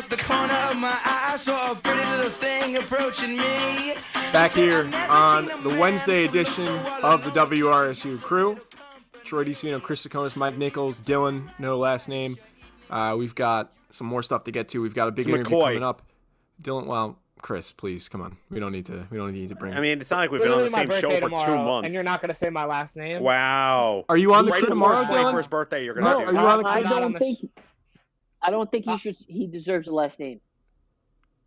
out the corner of my eye, I saw a pretty little thing approaching me. Back here on the Wednesday edition of the WRSU crew. Troy DeSavino, Chris Tsakonas, Mike Nichols, Dylan, no last name. Uh, we've got some more stuff to get to. We've got a big It's interview McCoy. coming up. Dylan, well, Chris, please come on. We don't need to. We don't need to bring. I mean, it's not like we've been on the my same show birthday for two months. and you're not gonna say my last name. Wow. Are you on the right show tomorrow, his Dylan? 21st birthday, you're gonna are do. you on the I'm I don't think. Sh- I don't think Uh, he should. He deserves a last name.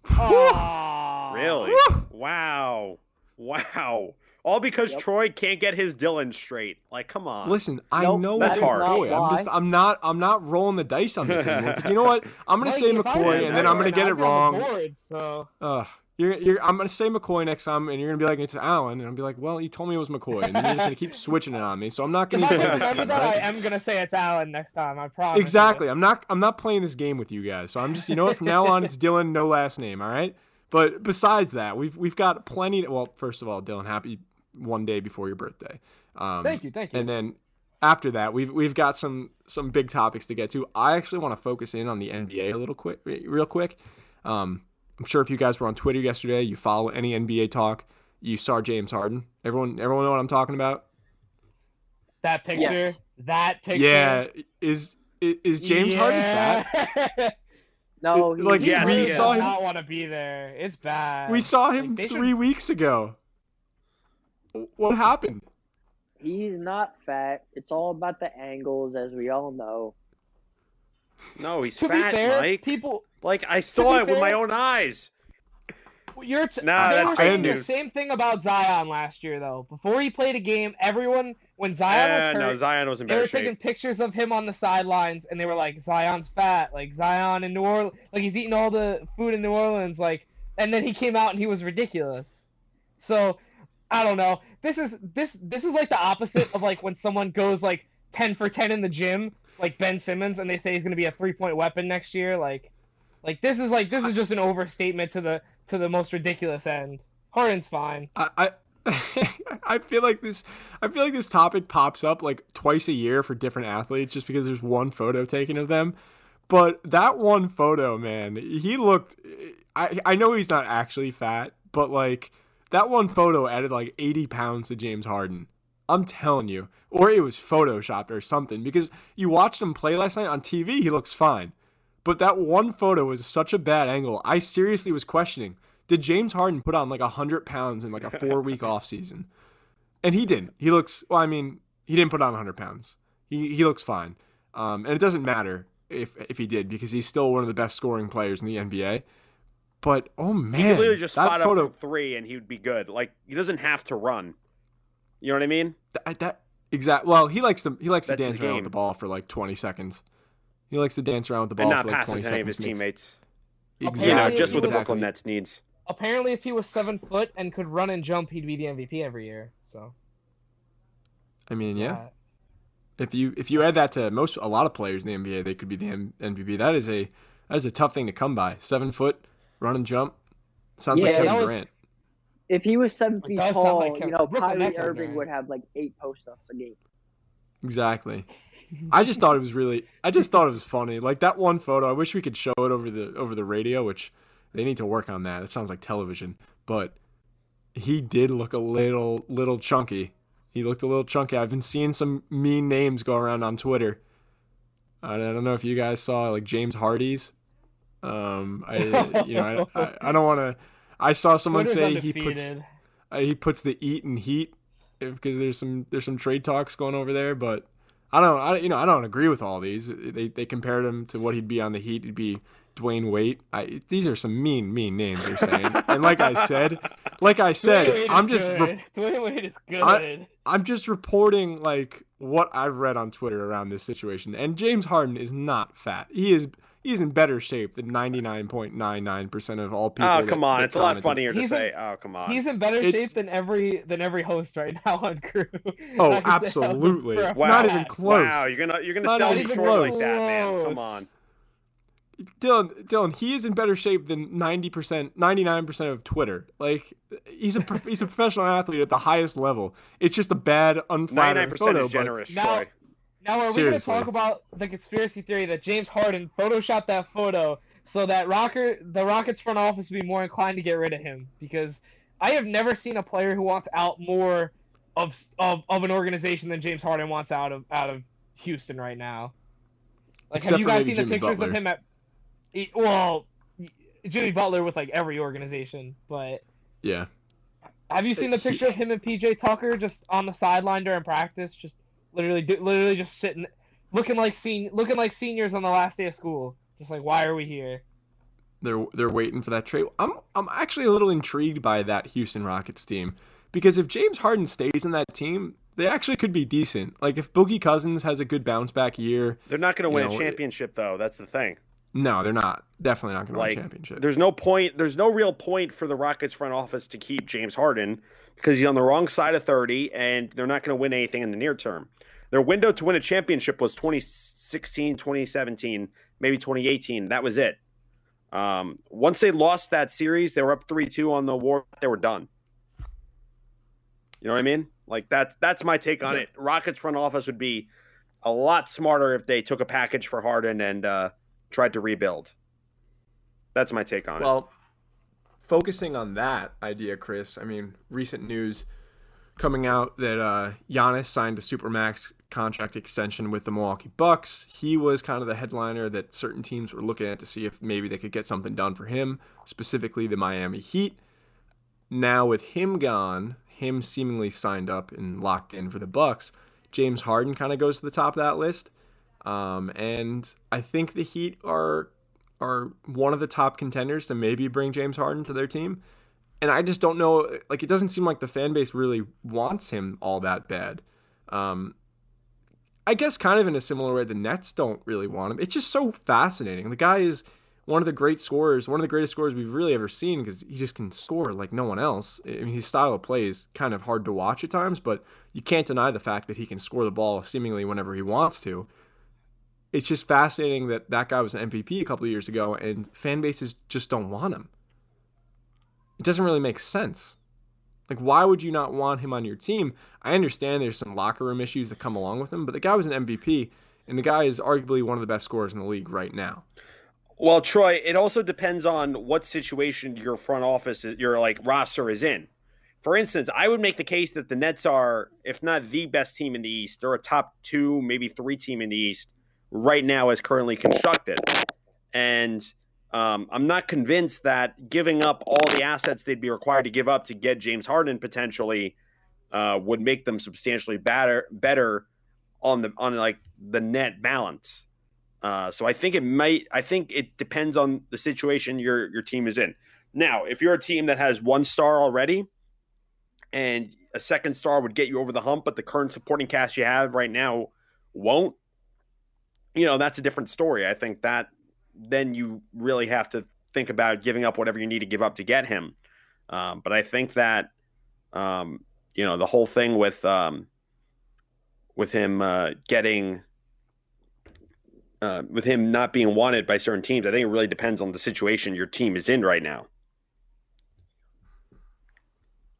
Aw. Really? Wow. Wow. All because Yep. Troy can't get his Dylan straight. Like, come on. Listen, I Nope, know that's it's harsh. McCoy. I'm just, I'm not, I'm not rolling the dice on this anymore. 'Cause you know what? I'm gonna Mikey, say if I was McCoy, and then I'm gonna get it I'd be on the wrong. board, so Ugh. You're, you're, I'm gonna say McCoy next time, and you're gonna be like, it's Allen, and I'll be like, well, you told me it was McCoy, and then you're just gonna keep switching it on me. So I'm not gonna I play this remember game, I right? am gonna say it's Alan next time. I promise. you. Exactly. I'm not. I'm not playing this game with you guys. So I'm just. You know what? From now on, it's Dylan, no last name. All right. But besides that, we've we've got plenty. well, first of all, Dylan, happy one day before your birthday. Um, Thank you, thank you. And then after that, we've we've got some some big topics to get to. I actually want to focus in on the NBA a little quick, real quick. Um, I'm sure if you guys were on Twitter yesterday, you follow any NBA talk, you saw James Harden. Everyone, everyone know what I'm talking about? That picture. Yes. That picture. Yeah. Is is, is James Harden fat? fat? No, It- he, like, he Yes, we he saw does him. not want to be there. It's bad. We saw him Like, they should- three weeks ago. What happened? he's not fat. It's all about the angles, as we all know. No, he's To fat, be fair, Mike. people. Like, I saw it with my own eyes. You're t- Nah, they were saying the same thing about Zion last year, though. Before he played a game, everyone when Zion was Eh, hurt, no, Zion was in they were better taking pictures of him on the sidelines, and they were like, "Zion's fat, like Zion in New Orleans, like he's eating all the food in New Orleans, like." And then he came out and he was ridiculous. So, I don't know. This is this this is like the opposite of like when someone goes like ten for ten in the gym, like Ben Simmons, and they say he's gonna be a three point weapon next year. Like, like this is like this is just an overstatement to the to the most ridiculous end. Harden's fine. I, I I feel like this I feel like this topic pops up like twice a year for different athletes just because there's one photo taken of them. But that one photo, man, he looked I I know he's not actually fat, but like that one photo added like 80 pounds to James Harden. I'm telling you. Or it was photoshopped or something because you watched him play last night on TV, he looks fine. But that one photo was such a bad angle. I seriously was questioning did James Harden put on like 100 pounds in like a four week off season? And he didn't. He looks, well, I mean, he didn't put on 100 pounds. He, he looks fine. Um, and it doesn't matter if, if he did because he's still one of the best scoring players in the NBA. But oh He could man, literally just that spot photo, up three and he would be good. Like, he doesn't have to run. You know what I mean? that, that exact. Well, he likes to he likes to That's his dance around with the ball for like 20 seconds. He likes to dance around with the ball And not for like pass it 20 to any of his seconds. teammates. Exactly. You know, Exactly, just what the exactly. Brooklyn Nets needs. Apparently, if he was seven foot and could run and jump, he'd be the MVP every year. So I mean, yeah. uh, If you if you add that to most a lot of players in the NBA, they could be the M- MVP. That is a that is a tough thing to come by. Seven foot, run and jump. Sounds like Yeah, Kevin that was- Durant. If he was seven It feet does sound tall, like you Kevin- know, Brooklyn Kyrie Nets are Irving great. would have like eight post-ups a game. Exactly. I just thought it was really. I just thought it was funny. Like that one photo. I wish we could show it over the over the radio, which they need to work on that. It sounds like television, but he did look a little little chunky. He looked a little chunky. I've been seeing some mean names go around on Twitter. I don't know if you guys saw like James Hardy's. Um, I you know I, I, I don't want to. I saw someone Twitter's say he puts uh, he puts the eat and heat because there's some there's some trade talks going over there, but I don't I you know I don't agree with all these. They they compared him to what he'd be on the Heat. He'd be Dwyane Wade. I, these are some mean mean names they're saying. and like I said, like I said, I'm just good. re- Dwyane Wade is good. I- I'm just reporting like what I've read on Twitter around this situation. And James Harden is not fat. He is he's in better shape than 99.99% of all people. Oh, that- come on. that It's a lot funnier to He's say, oh, come on. He's in better It's- shape than every than every host right now on crew. Oh, I can say that absolutely. Wow. Not even close. Wow, you're gonna you're gonna Not sell even me close. like that, man. Come on. Dylan, Dylan, he is in better shape than 90%, 99% of Twitter. Like he's a he's a professional athlete at the highest level. It's just a bad, unflattering Ninety-nine percent photo. is but- generous, Now- Troy. Now, are we going to talk about the conspiracy theory that James Harden photoshopped that photo so that Rocker the Rockets front office would be more inclined to get rid of him because I have never seen a player who wants out more of of, of an organization than James Harden wants out of out of Houston right now. Like, Except have you guys seen the pictures Butler. of him at? Well, Jimmy Butler with like every organization, but Yeah. have you seen the He- picture of him and PJ Tucker just on the sideline during practice, just literally, literally just sitting, looking like sen- looking like seniors on the last day of school, just like why are we here? They're they're waiting for that trade. I'm I'm actually a little intrigued by that Houston Rockets team because if James Harden stays in that team, they actually could be decent. Like if Boogie Cousins has a good bounce back year, They're not going to win know, a it- championship, though. That's the thing. no, they're not. Definitely not going to Like, win a championship. There's no point. There's no real point for the Rockets front office to keep James Harden because he's on the wrong side of 30, and they're not going to win anything in the near term. Their window to win a championship was 2016, 2017, maybe 2018. That was it. Um, once they lost that series, they were up three two on the war. They were done. You know what I mean? Like that. That's my take on it. Rockets front office would be a lot smarter if they took a package for Harden and uh, tried to rebuild. That's my take on it. Well, focusing on that idea, Chris, I mean, recent news coming out that uh, Giannis signed a supermax contract extension with the Milwaukee Bucks. He was kind of the headliner that certain teams were looking at to see if maybe they could get something done for him, specifically the Miami Heat. Now with him gone, him seemingly signed up and locked in for the Bucks, James Harden kind of goes to the top of that list. Um, and I think the Heat are are one of the top contenders to maybe bring James Harden to their team. And I just don't know. Like, it doesn't seem like the fan base really wants him all that bad. Um, I guess kind of in a similar way, the Nets don't really want him. It's just so fascinating. The guy is one of the great scorers, one of the greatest scorers we've really ever seen because he just can score like no one else. I mean, his style of play is kind of hard to watch at times, but you can't deny the fact that he can score the ball seemingly whenever he wants to it's just fascinating that that guy was an MVP a couple of years ago and fan bases just don't want him. It doesn't really make sense. Like, why would you not want him on your team? I understand there's some locker room issues that come along with him, but the guy was an MVP, and the guy is arguably one of the best scorers in the league right now. Well, Troy, it also depends on what situation your front office, your like roster is in. For instance, I would make the case that the Nets are, if not the best team in the East, they're a top two, maybe three team in the East right now as currently constructed. And um, I'm not convinced that giving up all the assets they'd be required to give up to get James Harden potentially uh, would make them substantially better better on the on like the net balance. Uh, so I think it might. I think it depends on the situation your your team is in. Now, if you're a team that has one star already, and a second star would get you over the hump, but the current supporting cast you have right now won't, you know, that's a different story. I think that then you really have to think about giving up whatever you need to give up to get him. Um, but I think that, um, you know, the whole thing with um, with him uh, getting uh, with him not being wanted by certain teams, I think it really depends on the situation your team is in right now.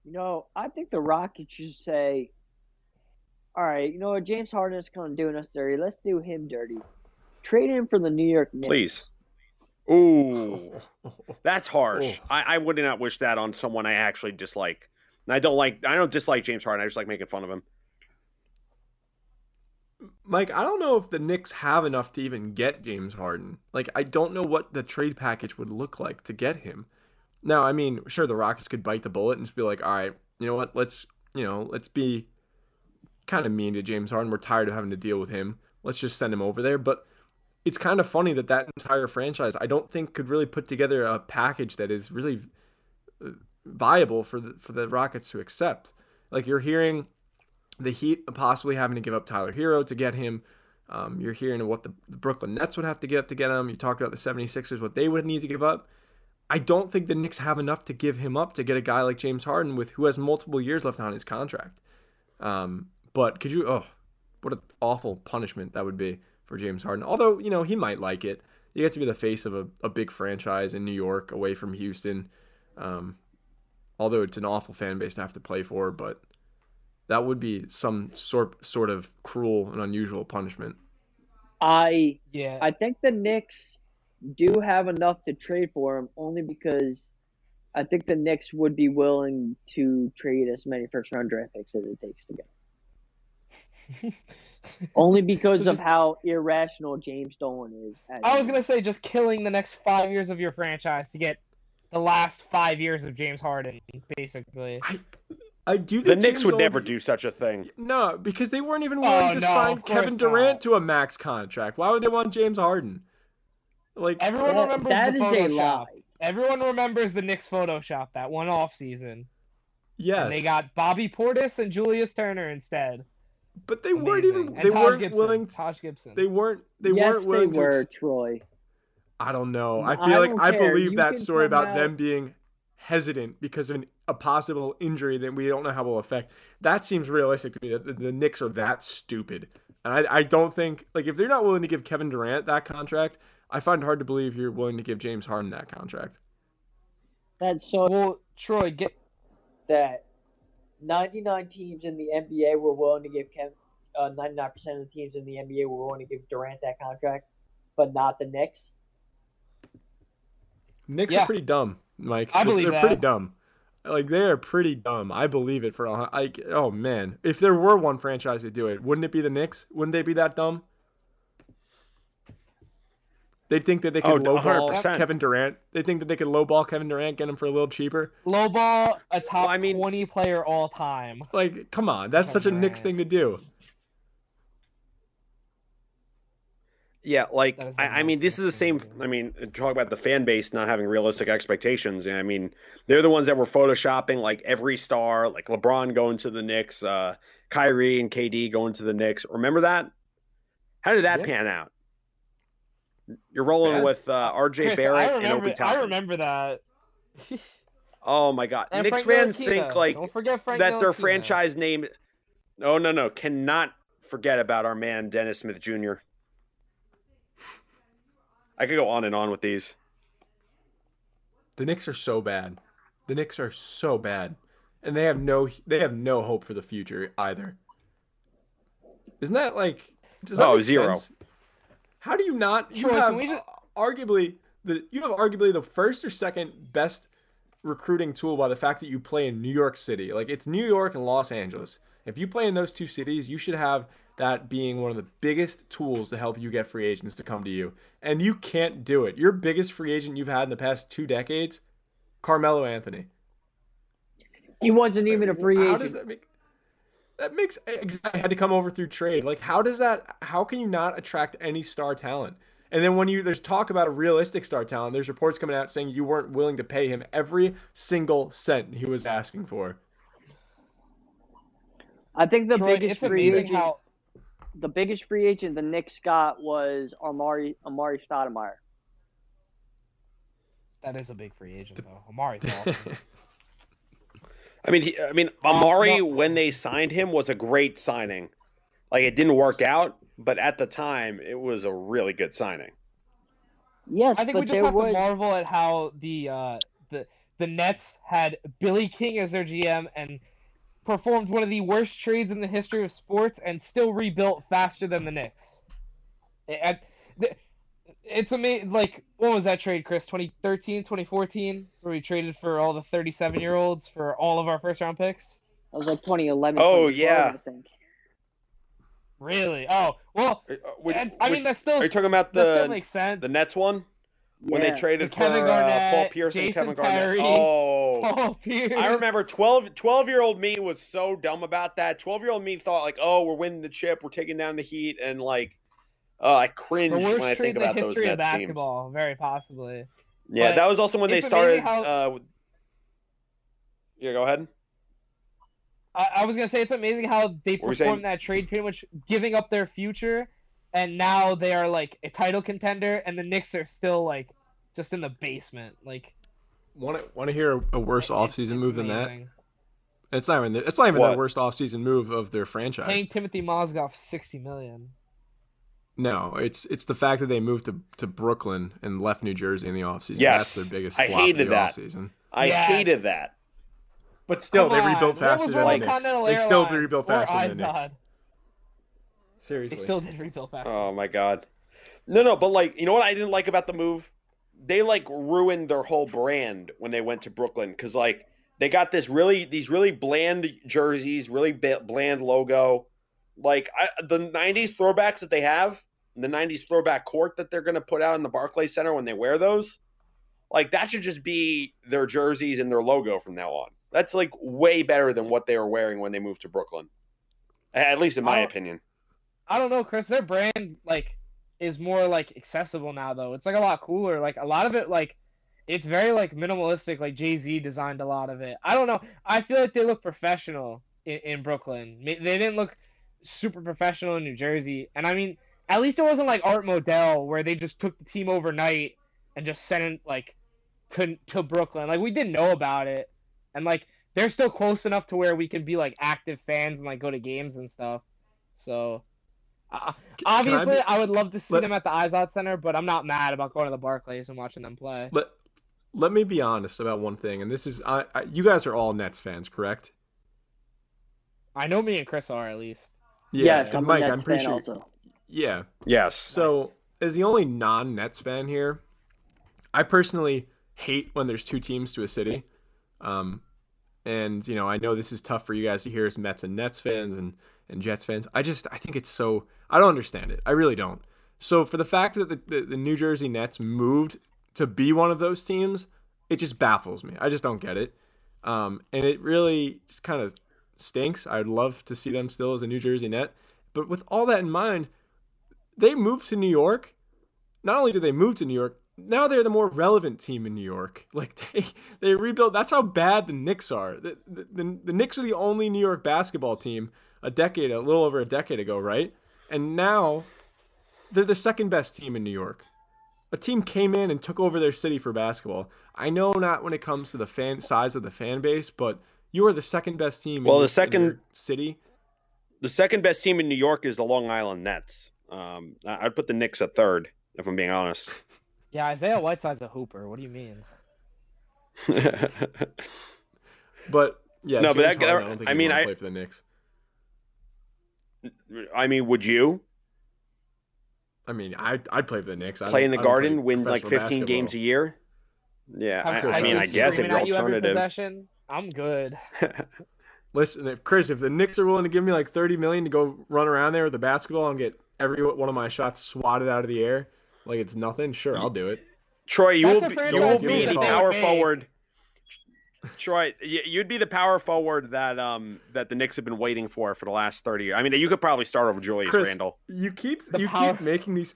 You know, I think the Rockets should say, all right, you know what? James Harden is kind of doing us dirty. Let's do him dirty. Trade him for the New York Knicks. Please. Ooh, that's harsh. Oh. I, I would not wish that on someone I actually dislike. And I don't like. I don't dislike James Harden. I just like making fun of him. Mike, I don't know if the Knicks have enough to even get James Harden. Like, I don't know what the trade package would look like to get him. Now, I mean, sure, the Rockets could bite the bullet and just be like, all right, you know what? Let's, you know, let's be kind of mean to James Harden. We're tired of having to deal with him. Let's just send him over there. But it's kind of funny that that entire franchise, I don't think, could really put together a package that is really uh, viable for the for the Rockets to accept. Like you're hearing the Heat possibly having to give up Tyler Herro to get him. Um, you're hearing what the, the Brooklyn Nets would have to give up to get him. You talked about the 76ers, what they would need to give up. I don't think the Knicks have enough to give him up to get a guy like James Harden with who has multiple years left on his contract. Um, but could you? Oh, what an awful punishment that would be for James Harden. Although you know he might like it. You get to be the face of a, a big franchise in New York, away from Houston. Um, although it's an awful fan base to have to play for, but that would be some sort sort of cruel and unusual punishment. I Yeah. I think the Knicks do have enough to trade for him, only because I think the Knicks would be willing to trade as many first round draft picks as it takes to get. Only because So of how irrational James Dolan is. I was gonna say just killing the next five years of your franchise to get the last five years of James Harden, basically. I, I do think The Knicks James would Dolan- never do such a thing. No, because they weren't even willing Oh, to no, sign Kevin Durant not. to a max contract. Why would they want James Harden? Like, Everyone That- remembers that the is a Photoshop. lie. Everyone remembers the Knicks Photoshop that one off season. yes, And they got Bobby Portis and Julius Turner instead. But they weren't even. And They Taj weren't Gibson. willing. Taj Gibson. They weren't. They yes, weren't willing they were, ex- Troy. I don't know. I I feel like don't I care. believe You that story come about them being hesitant because of an, a possible injury that we don't know how will affect. That seems realistic to me. That the, the Knicks are that stupid, and I, I don't think like if they're not willing to give Kevin Durant that contract, I find it hard to believe you're willing to give James Harden that contract. That's so well, Troy, get that 99 teams in the NBA were willing to give Kev, uh, 99% of the teams in the NBA were willing to give Durant that contract, but not the Knicks. Knicks Yeah. are pretty dumb, Mike. I They're- believe they're pretty dumb. Like they are pretty dumb. I believe it for a hun- like. Oh man, if there were one franchise to do it, wouldn't it be the Knicks? Wouldn't they be that dumb? They think that they Oh, could lowball 100%. Kevin Durant. They think that they could lowball Kevin Durant, get him for a little cheaper. lowball a top Well, I mean- 20 player all time. Like, come on, that's such a Kevin Knicks thing to do. Yeah, like That is the I, I mean, this is the same. I mean, talk about the fan base not having realistic expectations. I mean, they're the ones that were photoshopping like every star, like LeBron going to the Knicks, uh, Kyrie and KD going to the Knicks. Remember that? How did that Yeah. pan out? You're rolling Bad. with uh, RJ Chris, Barrett I and remember, Obi I remember that. Oh my God, And Knicks Frank fans Ntilikina. think like Don't forget Frank that their franchise name. Oh no, no, cannot forget about our man Dennis Smith Jr. I could go on and on with these. The Knicks are so bad. The Knicks are so bad, and they have no they have no hope for the future either. Isn't that like? Does that Oh, make zero. sense? How do you not? You Troy, have just- arguably the you have arguably the first or second best recruiting tool by the fact that you play in New York City. Like it's New York and Los Angeles. If you play in those two cities, you should have that being one of the biggest tools to help you get free agents to come to you. And you can't do it. Your biggest free agent you've had in the past two decades, Carmelo Anthony. He wasn't even a free How agent. does that make? That makes exactly had to come over through trade. Like, how does that? How can you not attract any star talent? And then when you there's talk about a realistic star talent, there's reports coming out saying you weren't willing to pay him every single cent he was asking for. I think the Troy, biggest free agent, how the biggest free agent the Knicks got was Amari Amar'e Stoudemire. that is a big free agent though. Amar'e's awesome. I mean, he, I mean, Amar'e no. when they signed him was a great signing. Like it didn't work out, but at the time it was a really good signing. Yes, I think but we just have was to marvel at how the uh, the the Nets had Billy King as their GM and performed one of the worst trades in the history of sports and still rebuilt faster than the Knicks. It- I- it's amazing. Like, what was that trade, Chris? 2013, 2014, where we traded for all the 37 year olds for all of our first round picks? That was like 2011. Oh, yeah. I think. Really? Oh, well, Uh, which- and- I which- mean, that's still, are you talking about that still the makes sense. the Nets one when Yeah. they traded for Kevin uh, Garnett, Paul Pierce and Kevin Garnett? Kyrie. Oh, Paul Pierce. I remember 12, 12 year old me was so dumb about that. 12 year old me thought like, oh, we're winning the chip, we're taking down the Heat, and like, uh, I cringe when I trade think in the about those history of Nets teams. basketball, very possibly. Yeah, But that was also when they started. how- Uh, yeah, go ahead. I, I was gonna say it's amazing how they What saying? performed that trade, pretty much giving up their future, and now they are like a title contender, and the Knicks are still like just in the basement. Like Want to want to hear a, a worse it- offseason it's move than that? It's not even the, it's not even What? the worst offseason move of their franchise. Paying Timothy Mozgov sixty million. No, it's it's the fact that they moved to, to Brooklyn and left New Jersey in the offseason. Yes. That's their biggest I hated of the that. offseason. I Yes. hated that. But still, Come they rebuilt on, faster was than Roman the Knicks. Continental They still Airlines rebuilt or faster than the Knicks. Izod? Seriously. They still did rebuild faster. Oh my god. No, no, but like, you know what I didn't like about the move? They like ruined their whole brand when they went to Brooklyn because like they got this really these really bland jerseys, really ba- bland logo. Like I, the '90s throwbacks that they have, the '90s throwback court that they're going to put out in the Barclays Center when they wear those, like that should just be their jerseys and their logo from now on. That's like way better than what they were wearing when they moved to Brooklyn. At least in my Oh. opinion. I don't know, Chris. Their brand like is more like accessible now, though. It's like a lot cooler. Like a lot of it, like it's very like minimalistic. Like Jay Z designed a lot of it. I don't know. I feel like they look professional in, in Brooklyn. They didn't look super professional in New Jersey. And I mean, at least it wasn't like Art Modell where they just took the team overnight and just sent it like to to Brooklyn. Like we didn't know about it, and like they're still close enough to where we can be like active fans and like go to games and stuff. So. Uh, Can I Obviously, be- I, would love to see let- them at the Izod Center, but I'm not mad about going to the Barclays and watching them play. Let let me be honest about one thing, and this is I, I you guys are all Nets fans, correct? I know me and Chris are at least. Yes, and Mike, Nets I'm pretty sure. also. Yeah. Yes. So, as the only non-Nets fan here, I personally hate when there's two teams to a city. Um, and you know, I know this is tough for you guys to hear as Mets and Nets fans and and Jets fans. I just I think it's so I don't understand it. I really don't. So for the fact that the, the, the New Jersey Nets moved to be one of those teams, it just baffles me. I just don't get it. Um, and it really just kind of stinks. I'd love to see them still as a New Jersey Net. But with all that in mind, they moved to New York. Not only did they move to New York, now they're the more relevant team in New York. Like they they rebuilt. That's how bad the Knicks are. The, the, the, the Knicks are the only New York basketball team a decade, a little over a decade ago, right? And now they're the second best team in New York. A team came in and took over their city for basketball. I know not when it comes to the fan size of the fan base, but you are the second best team. Well, in, the in second- your city. the second best team in New York is the Long Island Nets. Um, I- I'd put the Knicks at third, if I'm being honest. Yeah, Isaiah Whiteside's a hooper. What do you mean? But yeah, No, but that- Harden, I don't think I mean, I- play for the Knicks. I mean, would you I mean, I'd, I'd play for the Knicks. I play in the I Garden, win like professional 15 games a year? Yeah, Have I, I mean, I guess if screaming you're at you every alternative. Possession, I'm good. Listen, if Chris, if the Knicks are willing to give me like thirty million to go run around there with the basketball and get every one of my shots swatted out of the air like it's nothing, sure, I'll do it. Troy, you That's will be, you will be the power would forward. Troy, you'd be the power forward that um that the Knicks have been waiting for for the last 30 years. I mean, you could probably start over Julius Chris, Randle. You keep The you power- keep making these.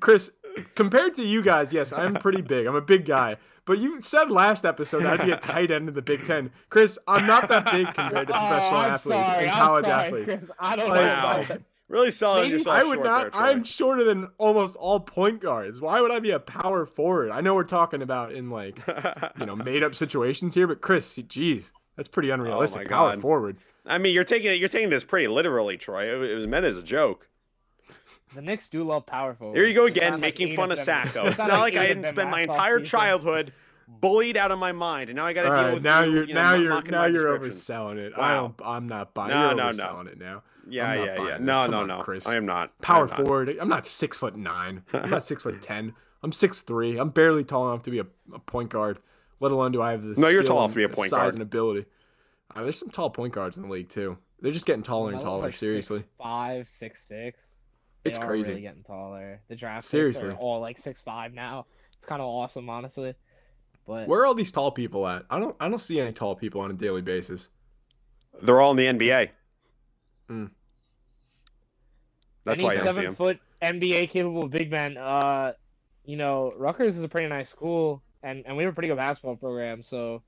Chris, compared to you guys, yes, I'm pretty big. I'm a big guy. But you said last episode I'd be a tight end in the Big Ten. Chris, I'm not that big compared to oh, professional I'm athletes sorry. and I'm college sorry, athletes. Chris. I don't know Wow. about that. Really selling Maybe- yourself I would short not. there, I'm shorter than almost all point guards. Why would I be a power forward? I know we're talking about in like you know made up situations here, but Chris, geez, that's pretty unrealistic. Oh my power God. forward. I mean, you're taking it. You're taking this pretty literally, Troy. It, it was meant as a joke. The Knicks do love power forward. Here you go again, not like making fun of them- Sacco. it's It's not like I didn't spend my entire offseason. childhood bullied out of my mind, and now I got to deal right, with now you. you're you know, now you're now you're overselling it. I don't. I'm not buying. No, you're no, no. overselling it now. Yeah, I'm not yeah, buying yeah. this. No, Come no, on, no. Chris. I am not. Power I'm not. forward. I'm not six foot nine. I'm not six foot ten. I'm six three. I'm barely tall enough to be a, a point guard. Let alone do I have the No, you're tall and enough to be a point size guard. and ability. Uh, there's some tall point guards in the league too. They're just getting taller and taller. like seriously, six, five, six, six. It's they are crazy. Really getting taller. The draft picks Seriously. are all like six five now. It's kind of awesome, honestly. But where are all these tall people at? I don't. I don't see any tall people on a daily basis. They're all in the NBA. Mm. That's any why I don't see seven them. foot NBA capable big men. Uh, you know, Rutgers is a pretty nice school, and and we have a pretty good basketball program. So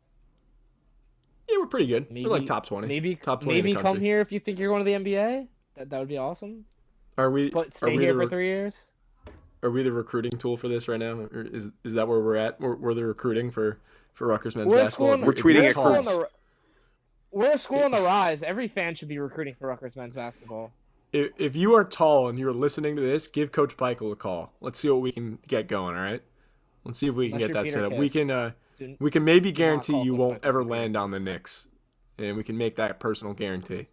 Yeah, we're pretty good. maybe we're like top twenty. Maybe top 20 in the maybe come here if you think you're going to the NBA. That that would be awesome. Are we? But are stay we here the for three years. Are we the recruiting tool for this right now? Or is is that where we're at? We're, we're the recruiting for for Rutgers men's We're basketball. school. We're tweeting we're at school Kurtz. the We're a school on the rise. Every fan should be recruiting for Rutgers men's basketball. If, if you are tall and you're listening to this, give Coach Pikiell a call. Let's see what we can get going. All right. Let's see if we can Unless get that Peter set up. We can uh, we can maybe guarantee you won't ever land on the Knicks, and we can make that personal guarantee,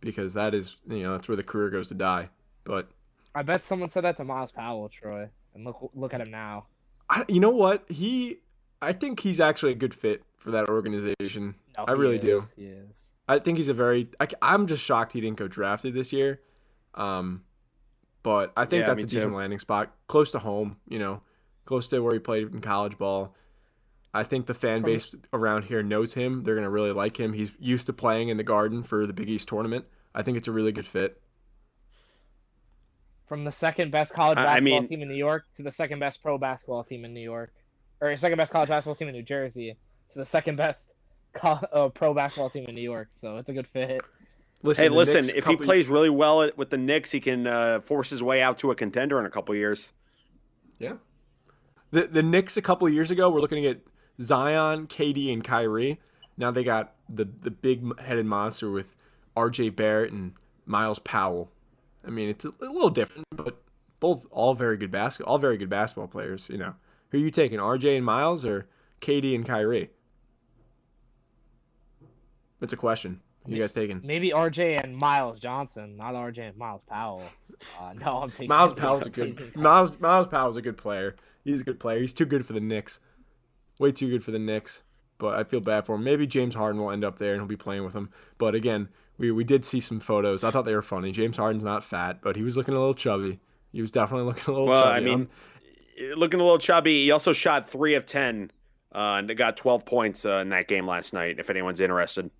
because that is you know that's where the career goes to die. But I bet someone said that to Myles Powell, Troy, and look look at him now. I, you know what? He, I think he's actually a good fit for that organization. No, I he really do. is, He is. I think he's a very. I, am just shocked he didn't go drafted this year. Um, but I think Yeah, that's me a decent too. landing spot, close to home. You know, close to where he played in college ball. I think the fan base around here knows him. They're gonna really like him. He's used to playing in the Garden for the Big East tournament. I think it's a really good fit. From the second best college I- I basketball mean- team in New York to the second best pro basketball team in New York, or second best college basketball team in New Jersey to the second best co- uh, pro basketball team in New York. So it's a good fit. Listen, Hey, listen, Knicks if he plays really well with the Knicks, he can uh, force his way out to a contender in a couple years. Yeah. The the Knicks a couple of years ago were looking at Zion, KD, and Kyrie. Now they got the the big headed monster with R.J. Barrett and Myles Powell. I mean, it's a, a little different, but both all very good basketball, all very good basketball players. You know, who are you taking, R.J. and Miles or KD and Kyrie? That's a question. Who you guys taking? Maybe RJ and Miles Johnson, not RJ and Myles Powell. Uh, no, I'm taking Myles Powell's a good Miles Myles Powell's a good player. He's a good player. He's too good for the Knicks. Way too good for the Knicks. But I feel bad for him. Maybe James Harden will end up there and he'll be playing with him. But again, we, we did see some photos. I thought they were funny. James Harden's not fat, but he was looking a little chubby. He was definitely looking a little Well, chubby. I mean, I'm- looking a little chubby. He also shot three of ten uh, and got twelve points uh, in that game last night. If anyone's interested,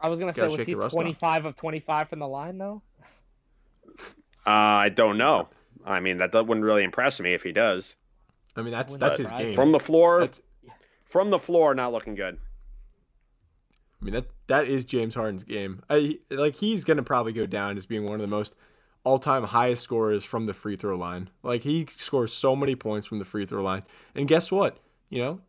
I was gonna say, was he the rust off. 25 of 25 from the line though? uh, I don't know. I mean, that, that wouldn't really impress me if he does. I mean that's that's his game. From the floor, That's- from the floor, not looking good. I mean that that is James Harden's game. I, like he's gonna probably go down as being one of the most all-time highest scorers from the free throw line. Like he scores so many points from the free throw line. And guess what? You know,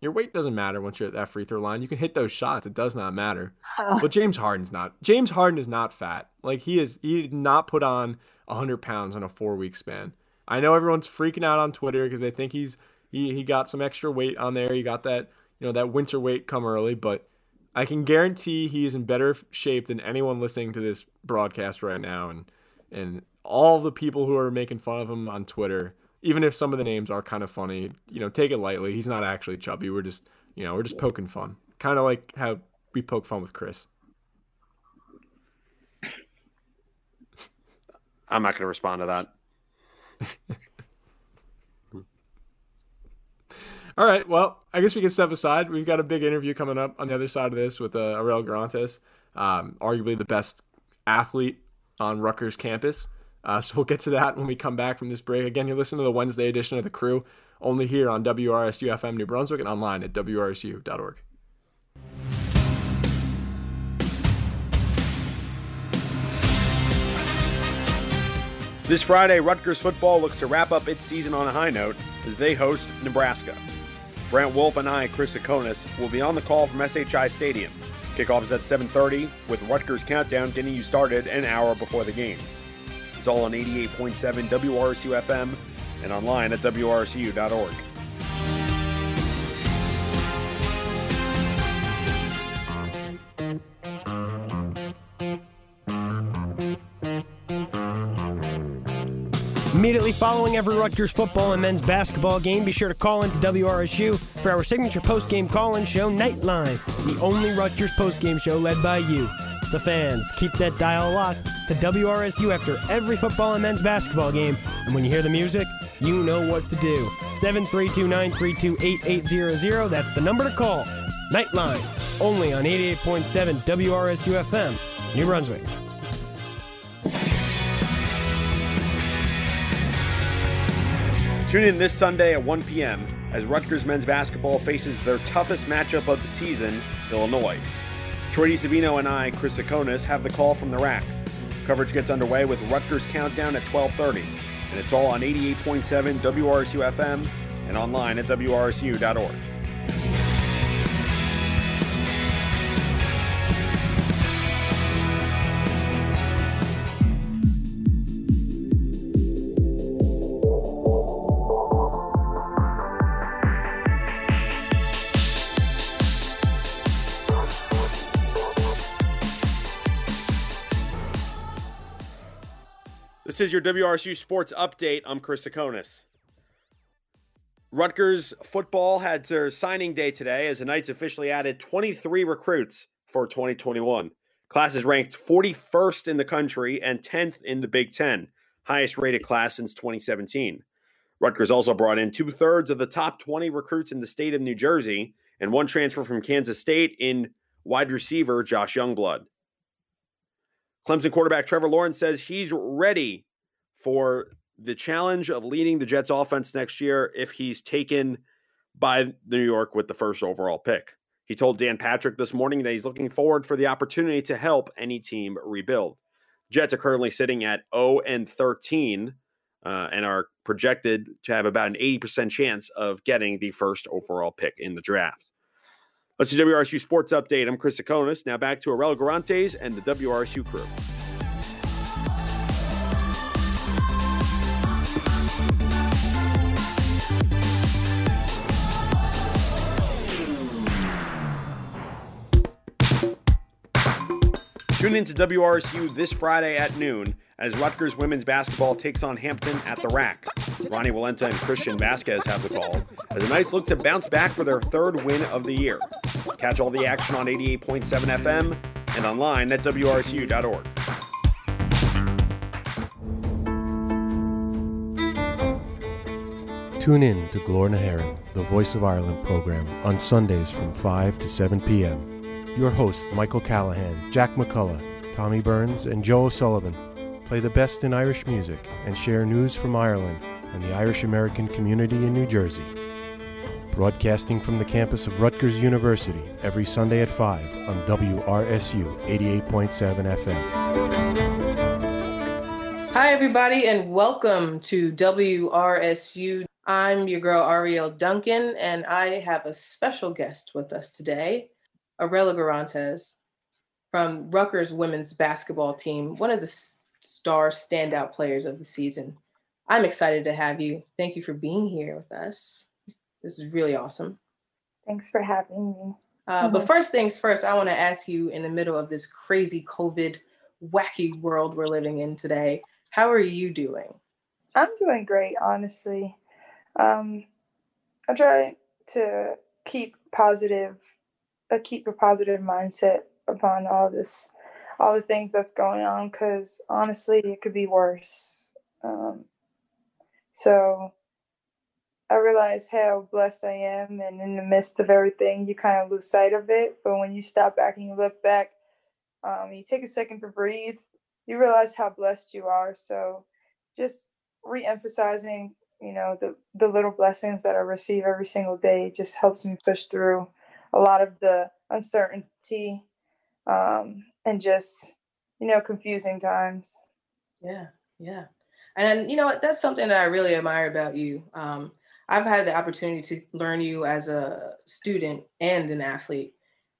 your weight doesn't matter once you're at that free throw line. You can hit those shots. It does not matter. But James Harden's not. James Harden is not fat. Like he is. He did not put on hundred pounds in a four-week span. I know everyone's freaking out on Twitter because they think he's he he got some extra weight on there. He got that you know that winter weight come early, but I can guarantee he is in better shape than anyone listening to this broadcast right now, and and all the people who are making fun of him on Twitter. Even if some of the names are kind of funny, you know, take it lightly. He's not actually chubby. We're just, you know, we're just poking fun. Kind of like how we poke fun with Chris. I'm not going to respond to that. All right. Well, I guess we can step aside. We've got a big interview coming up on the other side of this with uh, Arella Guirantes, um, arguably the best athlete on Rutgers campus. Uh, so we'll get to that when we come back from this break. Again, you're listening to the Wednesday edition of The Crew, only here on WRSU FM New Brunswick and online at WRSU.org. This Friday, Rutgers football looks to wrap up its season on a high note as they host Nebraska. Brant Wolf and I, Chris Tsakonas, will be on the call from SHI Stadium. Kickoff is at 7:30, with Rutgers countdown getting you started an hour before the game. It's all on 88.7 WRSU FM and online at WRSU.org. Immediately following every Rutgers football and men's basketball game, be sure to call into WRSU for our signature post-game call-in show, Nightline, the only Rutgers post-game show led by you, the fans. Keep that dial locked to WRSU after every football and men's basketball game, and when you hear the music, you know what to do. 732-932-8800, that's the number to call. Nightline, only on 88.7 WRSU FM, New Brunswick. Tune in this Sunday at 1 p.m. as Rutgers men's basketball faces their toughest matchup of the season, Illinois. Troy Savino and I, Chris Tsakonas, have the call from the rack. Coverage gets underway with Rutgers Countdown at 12:30, and it's all on 88.7 WRSU FM and online at WRSU.org. is your WRSU Sports Update. I'm Chris Tsakonas. Rutgers football had their signing day today as the Knights officially added 23 recruits for 2021. Class is ranked 41st in the country and 10th in the Big Ten, highest rated class since 2017. Rutgers also brought in two thirds of the top 20 recruits in the state of New Jersey and one transfer from Kansas State in wide receiver Josh Youngblood. Clemson quarterback Trevor Lawrence says he's ready for the challenge of leading the Jets offense next year if he's taken by New York with the first overall pick. He told Dan Patrick this morning that he's looking forward for the opportunity to help any team rebuild. Jets are currently sitting at 0 and 13 uh, and are projected to have about an 80% chance of getting the first overall pick in the draft. Let's do WRSU Sports Update. I'm Chris Tsakonas. Now back to Arella Guirantes and the WRSU crew. Tune in to WRSU this Friday at noon as Rutgers women's basketball takes on Hampton at the rack. Ronnie Walenta and Christian Vasquez have the call as the Knights look to bounce back for their third win of the year. Catch all the action on 88.7 FM and online at WRSU.org. Tune in to Glór na hÉireann, the Voice of Ireland program, on Sundays from 5 to 7 p.m. Your hosts, Michael Callahan, Jack McCullough, Tommy Burns, and Joe O'Sullivan, play the best in Irish music and share news from Ireland and the Irish American community in New Jersey. Broadcasting from the campus of Rutgers University every Sunday at 5 on WRSU 88.7 FM. Hi, everybody, and welcome to WRSU. I'm your girl, Ariel Duncan, and I have a special guest with us today. Arella Guirantes from Rutgers women's basketball team, one of the star standout players of the season. I'm excited to have you. Thank you for being here with us. This is really awesome. Thanks for having me. Uh, mm-hmm. But first things first, I want to ask you in the middle of this crazy COVID wacky world we're living in today, how are you doing? I'm doing great, honestly. Um, I try to keep positive keep a positive mindset upon all this, all the things that's going on. Because honestly, it could be worse. Um, so I realize how blessed I am, and in the midst of everything, you kind of lose sight of it. But when you stop back and you look back, um, you take a second to breathe. You realize how blessed you are. So, just re-emphasizing, you know, the the little blessings that I receive every single day just helps me push through a lot of the uncertainty um, and just you know confusing times. Yeah yeah. And you know that's something that i really admire about you. Um, i've had the opportunity to learn you as a student and an athlete.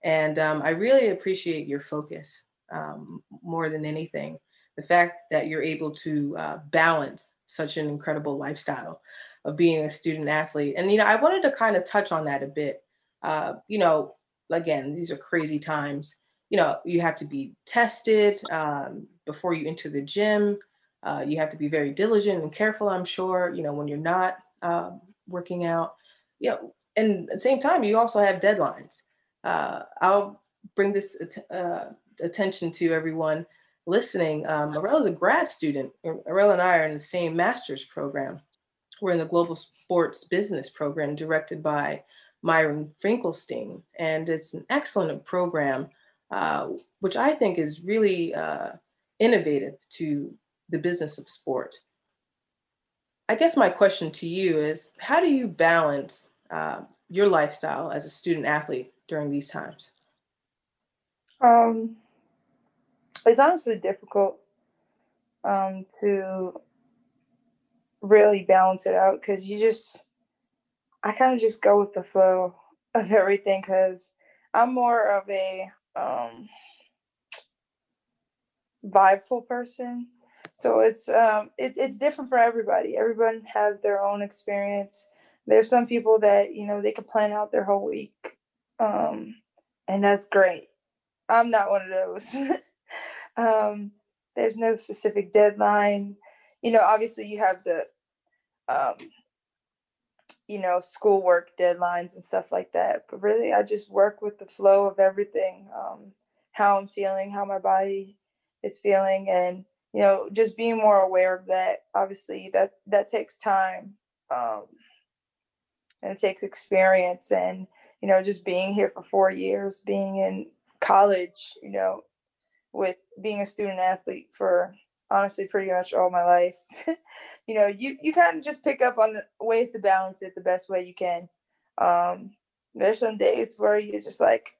And um, i really appreciate your focus um, more than anything. The fact that you're able to uh, balance such an incredible lifestyle of being a student athlete. And you know i wanted to kind of touch on that a bit uh, you know, again, these are crazy times. You know, you have to be tested um, before you enter the gym. Uh, you have to be very diligent and careful, I'm sure, you know, when you're not uh, working out. You know, and at the same time, you also have deadlines. Uh, I'll bring this uh, attention to everyone listening. Um, Arella is a grad student. Arella and I are in the same master's program. We're in the Global Sports Business program directed by Myron Finkelstein. And it's an excellent program, uh, which I think is really uh, innovative to the business of sport. I guess my question to you is how do you balance uh, your lifestyle as a student athlete during these times? Um, it's honestly difficult um, to really balance it out because you just I kind of just go with the flow of everything because I'm more of a um, vibeful person. So it's um, it, it's different for everybody. Everyone has their own experience. There's some people that you know they can plan out their whole week, um, and that's great. I'm not one of those. um, there's no specific deadline. you know, obviously you have the, um, you know, schoolwork deadlines and stuff like that. But really, I just work with the flow of everything, um, how I'm feeling, how my body is feeling, and you know, just being more aware of that. Obviously, that that takes time, um, and it takes experience, and you know, just being here for four years, being in college, you know, with being a student athlete for honestly pretty much all my life. you know, you you kind of just pick up on the ways to balance it the best way you can. Um, there's some days where you're just like,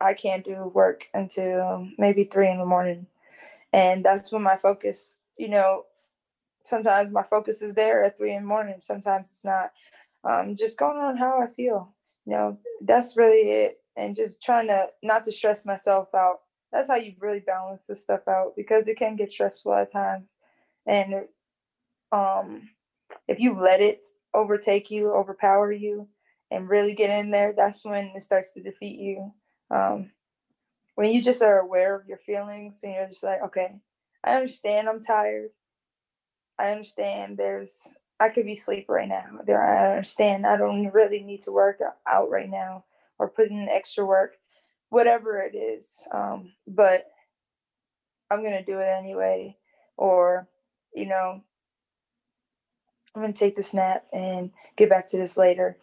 I can't do work until maybe three in the morning, and that's when my focus. You know, sometimes my focus is there at three in the morning. Sometimes it's not. Um, just going on how I feel. You know, that's really it, and just trying to not to stress myself out that's how you really balance this stuff out because it can get stressful at times and um if you let it overtake you overpower you and really get in there that's when it starts to defeat you. Um when you just are aware of your feelings and you're just like okay i understand i'm tired. I understand there's i could be asleep right now. There i understand i don't really need to work out right now or put in extra work whatever it is. Um, but I'm gonna do it anyway, or you know, I'm gonna take the snap and get back to this later.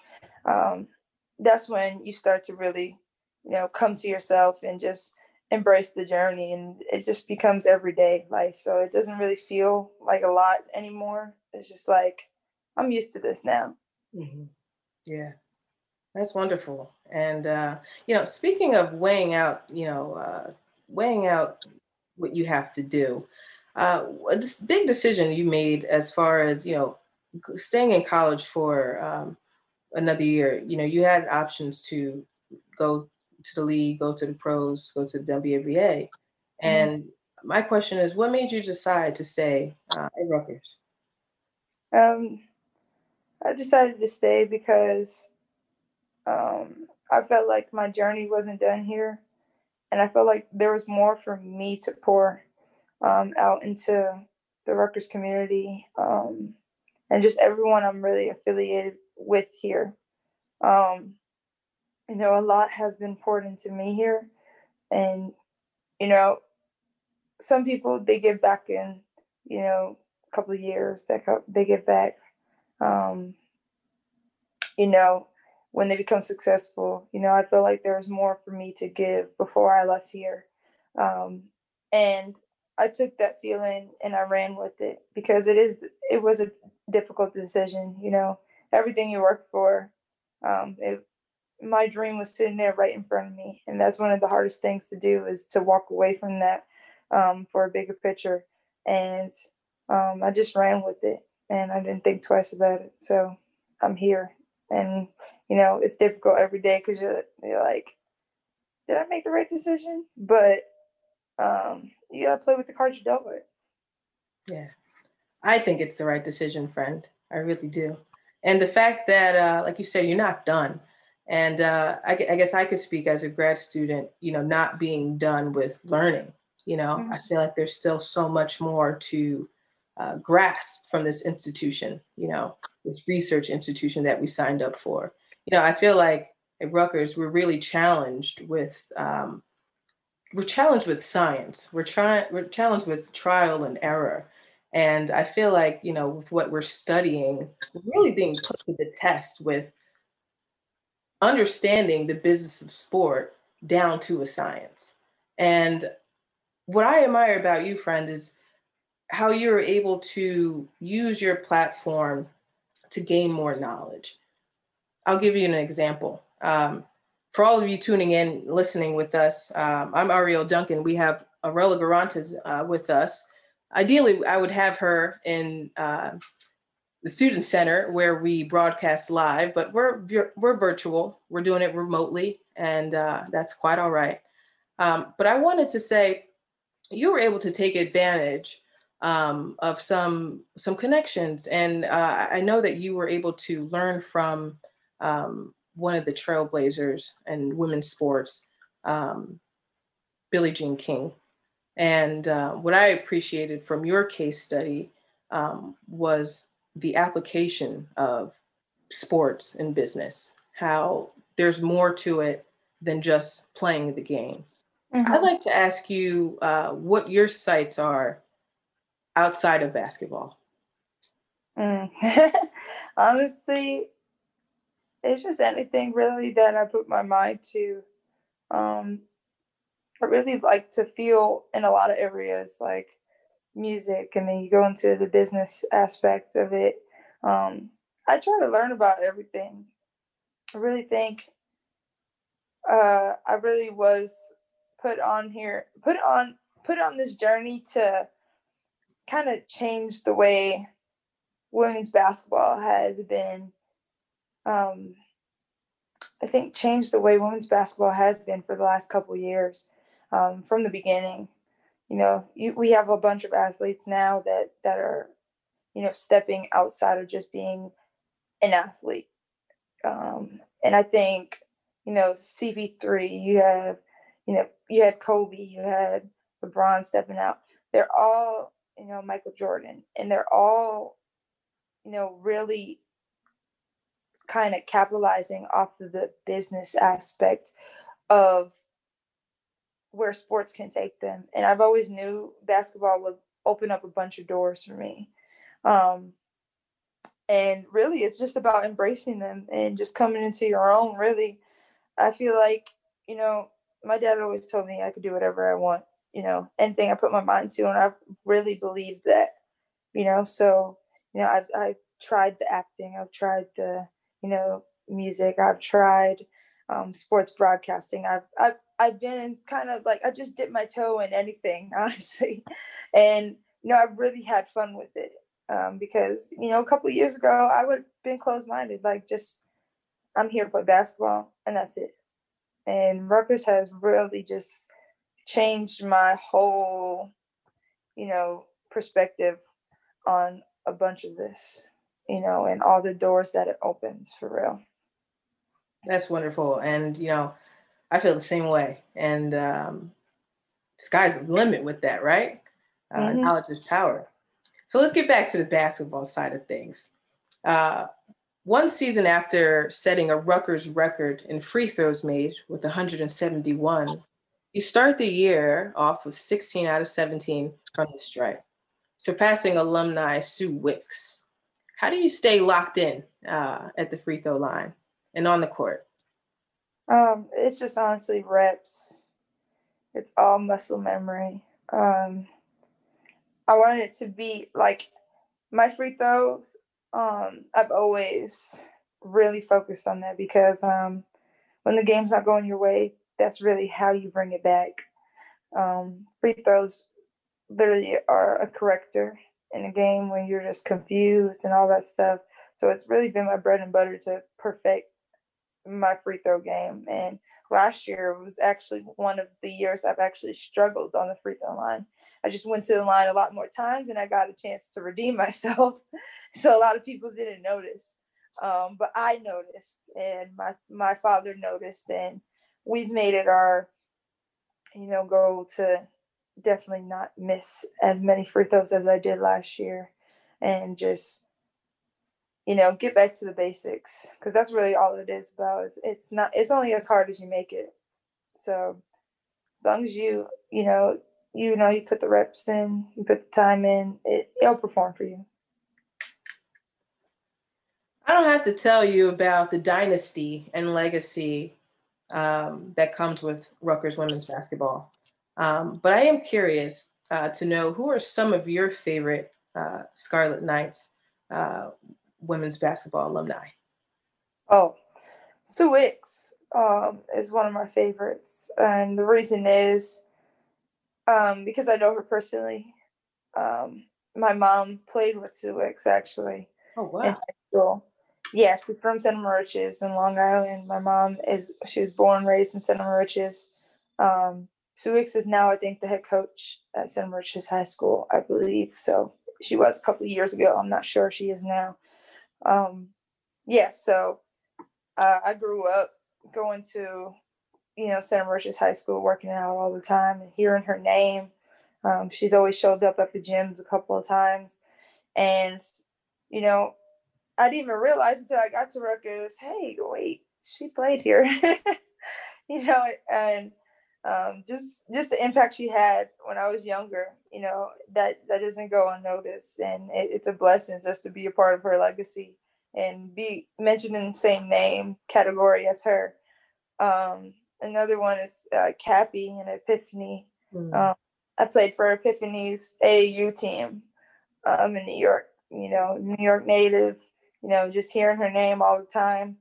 Um, that's when you start to really, you know, come to yourself and just embrace the journey, and it just becomes everyday life. So it doesn't really feel like a lot anymore. It's just like I'm used to this now. Mm-hmm. Yeah. That's wonderful. And uh, you know, speaking of weighing out, you know, uh, weighing out what you have to do, uh, this big decision you made as far as you know, staying in college for um, another year. You know, you had options to go to the league, go to the pros, go to the WNBA. Mm-hmm. And my question is, what made you decide to stay uh, at Rutgers? Um, I decided to stay because um, I felt like my journey wasn't done here. And I felt like there was more for me to pour um, out into the Rutgers community um, and just everyone I'm really affiliated with here. Um, you know, a lot has been poured into me here. And, you know, some people, they give back in, you know, a couple of years, that they give back. Um, you know, when they become successful. You know, I feel like there was more for me to give before I left here. Um, and I took that feeling and I ran with it because it is it was a difficult decision, you know. Everything you work for, um, it, my dream was sitting there right in front of me, and that's one of the hardest things to do is to walk away from that um, for a bigger picture. And um, I just ran with it, and I didn't think twice about it. So I'm here, and you know, it's difficult every day because you're, you're like, did I make the right decision? But um, you gotta play with the cards you dealt with. Yeah, I think it's the right decision, friend. I really do. And the fact that, uh, like you said, you're not done. And uh, I, I, guess I could speak as a grad student, you know, not being done with learning. You know, mm-hmm. I feel like there's still so much more to uh, grasp from this institution, you know, this research institution that we signed up for you know, I feel like at Rutgers, we're really challenged with um, we're challenged with science. We're trying we're challenged with trial and error. And I feel like, you know, with what we're studying, we're really being put to the test with understanding the business of sport down to a science. And what I admire about you, friend, is how you're able to use your platform to gain more knowledge. I'll give you an example. Um, for all of you tuning in, listening with us, um, I'm Ariel Duncan. We have Arella Guirantes uh, with us. Ideally, I would have her in uh, the student center where we broadcast live, but we're we're virtual. We're doing it remotely, and uh, that's quite all right. Um, but I wanted to say, you were able to take advantage um, of some some connections, and uh, I know that you were able to learn from um, one of the trailblazers in women's sports, um, Billie Jean King. And uh, what I appreciated from your case study um, was the application of sports and business, how there's more to it than just playing the game. Mm-hmm. I'd like to ask you uh, what your sights are outside of basketball. Mm. Honestly, it's just anything really that I put my mind to. Um, I really like to feel in a lot of areas like music, and then you go into the business aspect of it. Um, I try to learn about everything. I really think uh, I really was put on here, put on, put on this journey to kind of change the way women's basketball has been. Um, I think changed the way women's basketball has been for the last couple years um, from the beginning. You know, you, we have a bunch of athletes now that that are, you know, stepping outside of just being an athlete. Um, and I think, you know, CP3, you have, you know, you had Kobe, you had LeBron stepping out. They're all, you know, Michael Jordan, and they're all, you know, really kind of capitalizing off of the business aspect of where sports can take them. And I've always knew basketball would open up a bunch of doors for me. Um, and really, it's just about embracing them and just coming into your own. Really, I feel like, you know, my dad always told me I could do whatever I want, you know, anything I put my mind to. And I really believed that, you know, so, you know, I've, I've tried the acting, I've tried the, you know, music, I've tried um, sports broadcasting. I've, I've, I've been in kind of like, I just dipped my toe in anything, honestly. And, you know, I've really had fun with it. Um, because, you know, a couple years ago, I would have been closed minded, like just, I'm here to play basketball and that's it. And Rutgers has really just changed my whole, you know, perspective on a bunch of this, you know, and all the doors that it opens for real. That's wonderful. And, you know, I feel the same way. And um, sky's the limit with that, right? Uh, Mhm. Knowledge is power. So let's get back to the basketball side of things. Uh, one season after setting a Rutgers record in free throws made with 171, you start the year off with 16 out of 17 from the stripe, surpassing alumni Sue Wicks. How do you stay locked in uh, at the free throw line and on the court? Um, it's just honestly reps. It's all muscle memory. Um, I wanted it to be like my free throws. Um, I've always really focused on that because um, when the game's not going your way, that's really how you bring it back. Um, free throws literally are a corrector in a game when you're just confused and all that stuff. So it's really been my bread and butter to perfect my free throw game. And last year was actually one of the years I've actually struggled on the free throw line. I just went to the line a lot more times and I got a chance to redeem myself. so a lot of people didn't notice. Um, but I noticed and my my father noticed and we've made it our you know goal to definitely not miss as many free throws as I did last year and just you know get back to the basics because that's really all it is about. Is it's not it's only as hard as you make it. So as long as you you know you know you put the reps in you put the time in it, it'll perform for you. I don't have to tell you about the dynasty and legacy um, that comes with Rutgers women's basketball. Um, but I am curious uh, to know who are some of your favorite uh, Scarlet Knights uh, women's basketball alumni? Oh, Sue Wicks um, is one of my favorites, and the reason is um, because I know her personally. Um, my mom played with Sue Wicks actually Oh, in wow. high school. Yeah, she's from Center Moriches in Long Island. My mom is she was born raised in Center Moriches. Um, Sue Wicks is now, I think, the head coach at Center Moriches High School, I believe. So she was a couple of years ago. I'm not sure she is now. Um, yeah, so uh, I grew up going to, you know, Center Moriches High School, working out all the time and hearing her name. Um, she's always showed up at the gyms a couple of times. And, you know, I didn't even realize until I got to Rutgers, hey, wait, she played here. you know, and um, just just the impact she had when I was younger, you know, that that doesn't go unnoticed, and it, it's a blessing just to be a part of her legacy and be mentioned in the same name category as her. Um, another one is uh, Cappie and Epiphanny. Mm. Um, I played for Epiphanny's AAU team um, in New York. You know, New York native. You know, just hearing her name all the time.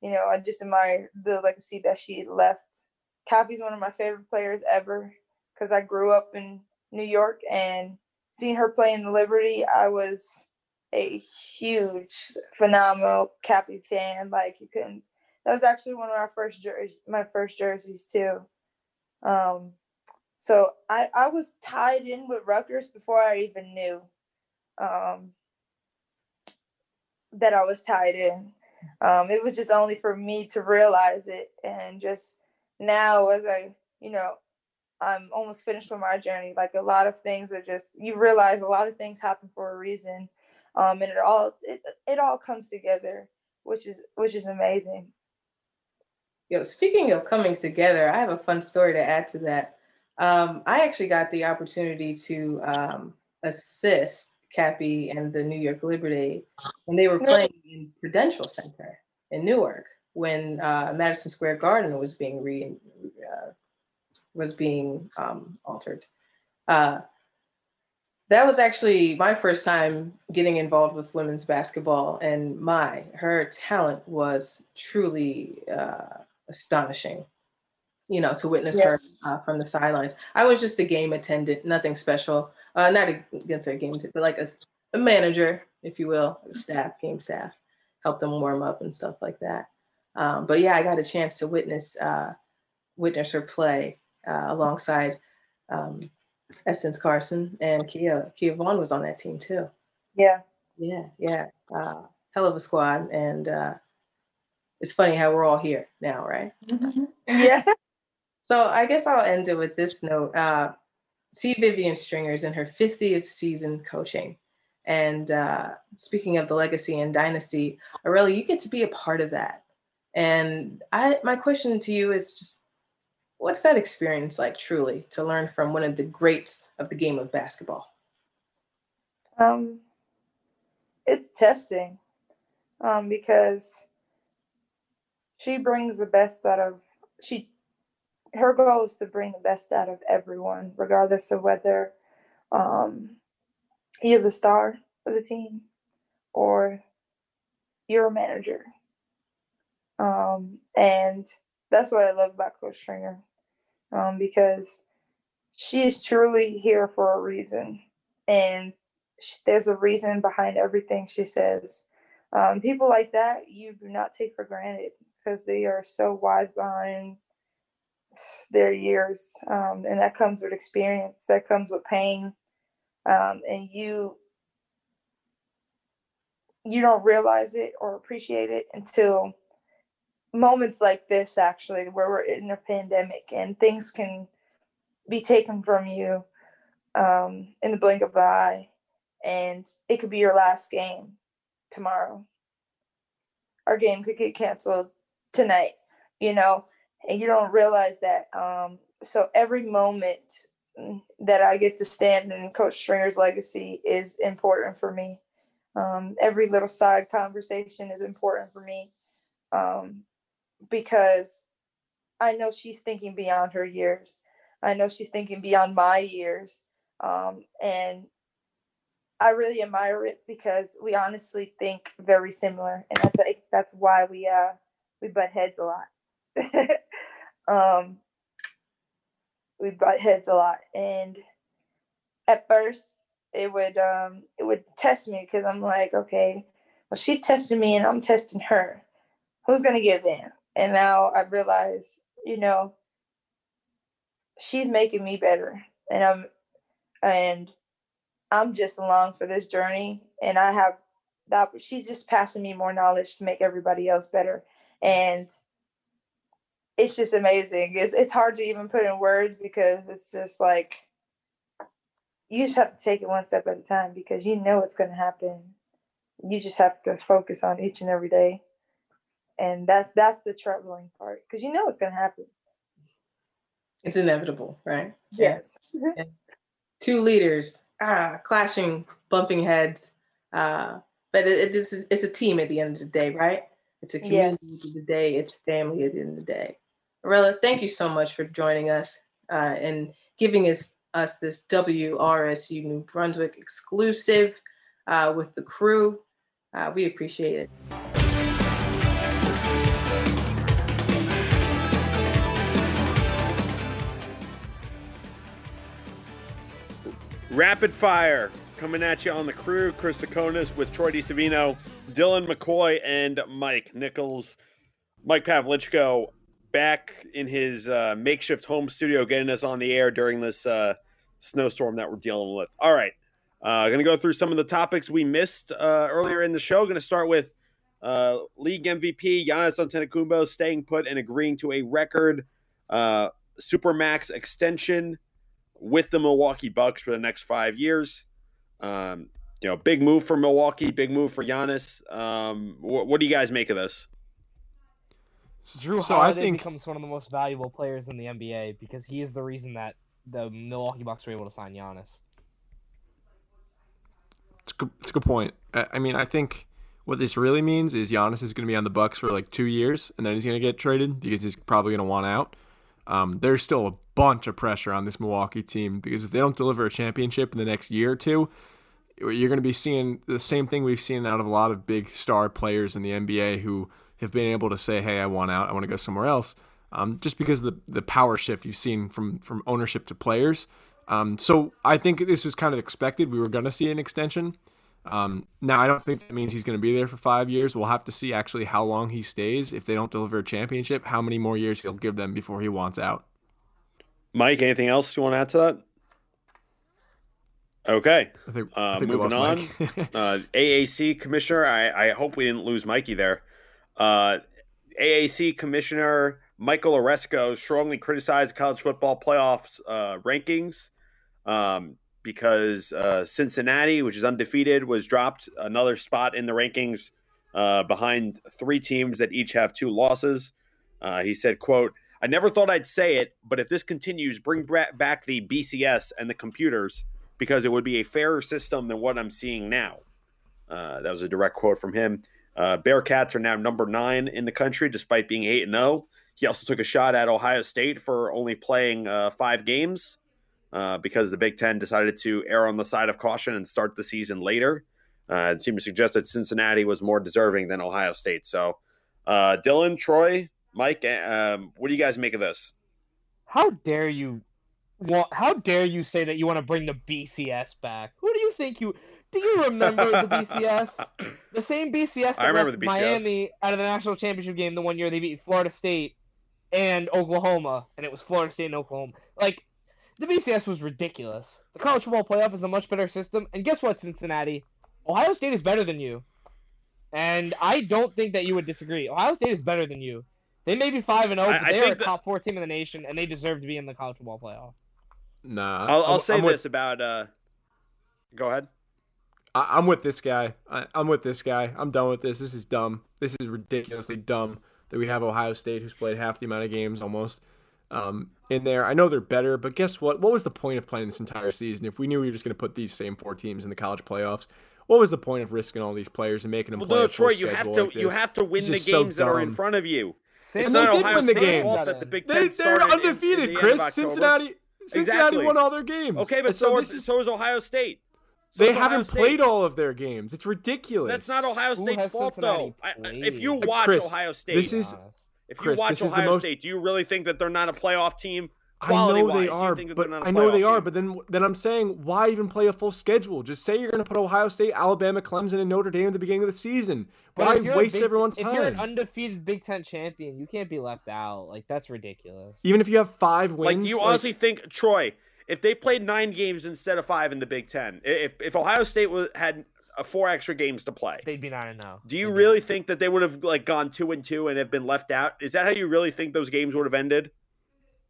You know, I just admire the legacy that she left. Cappie's one of my favorite players ever because I grew up in New York and seeing her play in the Liberty, I was a huge, phenomenal Cappie fan. Like you couldn't. That was actually one of our first jerseys, my first jerseys too. Um, so I I was tied in with Rutgers before I even knew um, that I was tied in. Um, it was just only for me to realize it, and just now as I, you know, I'm almost finished with my journey. Like a lot of things are just you realize a lot of things happen for a reason um, and it all it, it all comes together, which is which is amazing. Yo, speaking of coming together, I have a fun story to add to that. Um, I actually got the opportunity to um, assist Cappie and the New York Liberty when they were playing in Prudential Center in Newark when uh, Madison Square Garden was being re uh, was being um, altered. Uh, that was actually my first time getting involved with women's basketball and my her talent was truly uh, astonishing you know to witness yeah. her uh, from the sidelines i was just a game attendant nothing special uh, not against our games but like a, a manager if you will staff game staff help them warm up and stuff like that um, but yeah i got a chance to witness uh, witness her play uh, alongside um, Essence Carson and Kia Kia Vaughn was on that team too. Yeah. Yeah, yeah. Uh, hell of a squad. And uh, it's funny how we're all here now, right? Mm-hmm. Yeah. so I guess I'll end it with this note. Uh, C. Vivian Stringer's in her 50th season coaching. And uh, speaking of the legacy and dynasty, Arella, you get to be a part of that. And I, my question to you is just What's that experience like, truly, to learn from one of the greats of the game of basketball? Um, it's testing, um, because she brings the best out of she. Her goal is to bring the best out of everyone, regardless of whether um, you're the star of the team or you're a manager. Um, and that's what I love about Coach Stringer, um, because she is truly here for a reason, and she, there's a reason behind everything she says. Um, people like that you do not take for granted because they are so wise behind their years, um, and that comes with experience. That comes with pain, um, and you you don't realize it or appreciate it until moments like this actually where we're in a pandemic and things can be taken from you um, in the blink of an eye and it could be your last game tomorrow. Our game could get canceled tonight you know and you don't realize that um, so every moment that i get to stand in coach stringer's legacy is important for me. Um, every little side conversation is important for me. Um, because I know she's thinking beyond her years. I know she's thinking beyond my years. Um, and I really admire it because we honestly think very similar. And I think that's why we uh we butt heads a lot. um we butt heads a lot. And at first it would um it would test me because I'm like, okay, well she's testing me and I'm testing her. Who's gonna give in? And now I realize, you know, she's making me better. And I'm and I'm just along for this journey. And I have that she's just passing me more knowledge to make everybody else better. And it's just amazing. It's it's hard to even put in words because it's just like you just have to take it one step at a time because you know it's going to happen. You just have to focus on each and every day, and that's that's the troubling part because you know it's going to happen. It's inevitable, right? Yes. Two leaders, ah, clashing, bumping heads. Uh, but it, it, this is it's a team at the end of the day, right? It's a Yeah. community at the end of the day. It's family at the end of the day. Arella, thank you so much for joining us uh, and giving us us this WRSU New Brunswick exclusive uh, with the crew. Uh, we appreciate it. Rapid fire coming at you on the crew. Chris Tsakonas with Troy DeSavino, Dylan McCoy, and Mike Nichols. Mike Pavlichko back in his uh, makeshift home studio, getting us on the air during this uh, snowstorm that we're dealing with. All right. Uh, going to go through some of the topics we missed uh, earlier in the show. Going to start with uh, league MVP Giannis Antetokounmpo staying put and agreeing to a record uh, supermax extension with the Milwaukee Bucks for the next five years. Um, you know, big move for Milwaukee, big move for Giannis. Um, wh- what do you guys make of this? Jrue So I Holiday think becomes one of the most valuable players in the NBA because he is the reason that the Milwaukee Bucks were able to sign Giannis. It's a good, it's a good point. I, I mean, I think what this really means is Giannis is going to be on the Bucks for like two years, and then he's going to get traded because he's probably going to want out. Um, there's still a bunch of pressure on this Milwaukee team because if they don't deliver a championship in the next year or two, you're going to be seeing the same thing we've seen out of a lot of big star players in the NBA who have been able to say, "Hey, I want out. I want to go somewhere else." Um, just because of the the power shift you've seen from from ownership to players. Um, so I think this was kind of expected. We were going to see an extension. Um, now I don't think that means he's going to be there for five years. We'll have to see actually how long he stays. If they don't deliver a championship, how many more years he'll give them before he wants out. Mike, anything else you want to add to that? Okay. I think, Uh, I think moving on. Uh, AAC commissioner. I, I hope we didn't lose Mikey there. Uh, AAC commissioner Michael Aresco strongly criticized college football playoffs uh, rankings um, because uh, Cincinnati, which is undefeated, was dropped another spot in the rankings uh, behind three teams that each have two losses. Uh, he said, "quote I never thought I'd say it, but if this continues, bring back the BCS and the computers." because it would be a fairer system than what I'm seeing now. Uh, that was a direct quote from him. Uh, Bearcats are now number nine in the country, despite being eight and zero. He also took a shot at Ohio State for only playing uh, five games uh, because the Big Ten decided to err on the side of caution and start the season later. Uh, it seemed to suggest that Cincinnati was more deserving than Ohio State. So, uh, Dylan, Troy, Mike, um, what do you guys make of this? How dare you? Well, how dare you say that you want to bring the BCS back? Who do you think you? Do you remember the BCS? The same BCS that I remember left the BCS. Miami out of the national championship game the one year they beat Florida State and Oklahoma, and it was Florida State and Oklahoma. Like the BCS was ridiculous. The college football playoff is a much better system, and guess what, Cincinnati? Ohio State is better than you, and I don't think that you would disagree. Ohio State is better than you. They may be five and zero, but I they are a think top four team in the nation, and they deserve to be in the college football playoff. nah, I'll, I'll say I'm with- this about. Uh, go ahead. I, I'm with this guy. I, I'm with this guy. I'm done with this. This is dumb. This is ridiculously dumb that we have Ohio State, who's played half the amount of games almost, um, in there. I know they're better, but guess what? What was the point of playing this entire season if we knew we were just going to put these same four teams in the college playoffs? What was the point of risking all these players and making them Well, play no, a Troy, you have to like you have to win the just so games that are in front of you. Same It's they not did Ohio win the State's games. the Big They, Ten they're started in- in undefeated, the Chris. Cincinnati, Cincinnati Exactly. won all their games. Okay, but And so, this are, is- so is Ohio State. So they Ohio haven't State. played all of their games. It's ridiculous. That's not Ohio State's fault, Cincinnati though. I, I- if you Uh, watch Chris, Ohio State, this is- if Chris, you watch this the Ohio most- State, do you really think that they're not a playoff team? I Quality know wise, they are, but they're not a I know they playoff are. But then, then I'm saying, why even play a full schedule? Just say you're going to put Ohio State, Alabama, Clemson, and Notre Dame at the beginning of the season. But Why if you're a waste Big- everyone's If you're an undefeated Big Ten champion, you can't be left out. Like that's ridiculous. Even if you have five wins, Like, do you honestly think Troy, if they played nine games instead of five in the Big Ten, if if Ohio State was, had Uh, four extra games to play, They'd be nine and zero. do you They'd really nine. Oh. think that they would have like gone two and two and have been left out? Is that how you really think those games would have ended?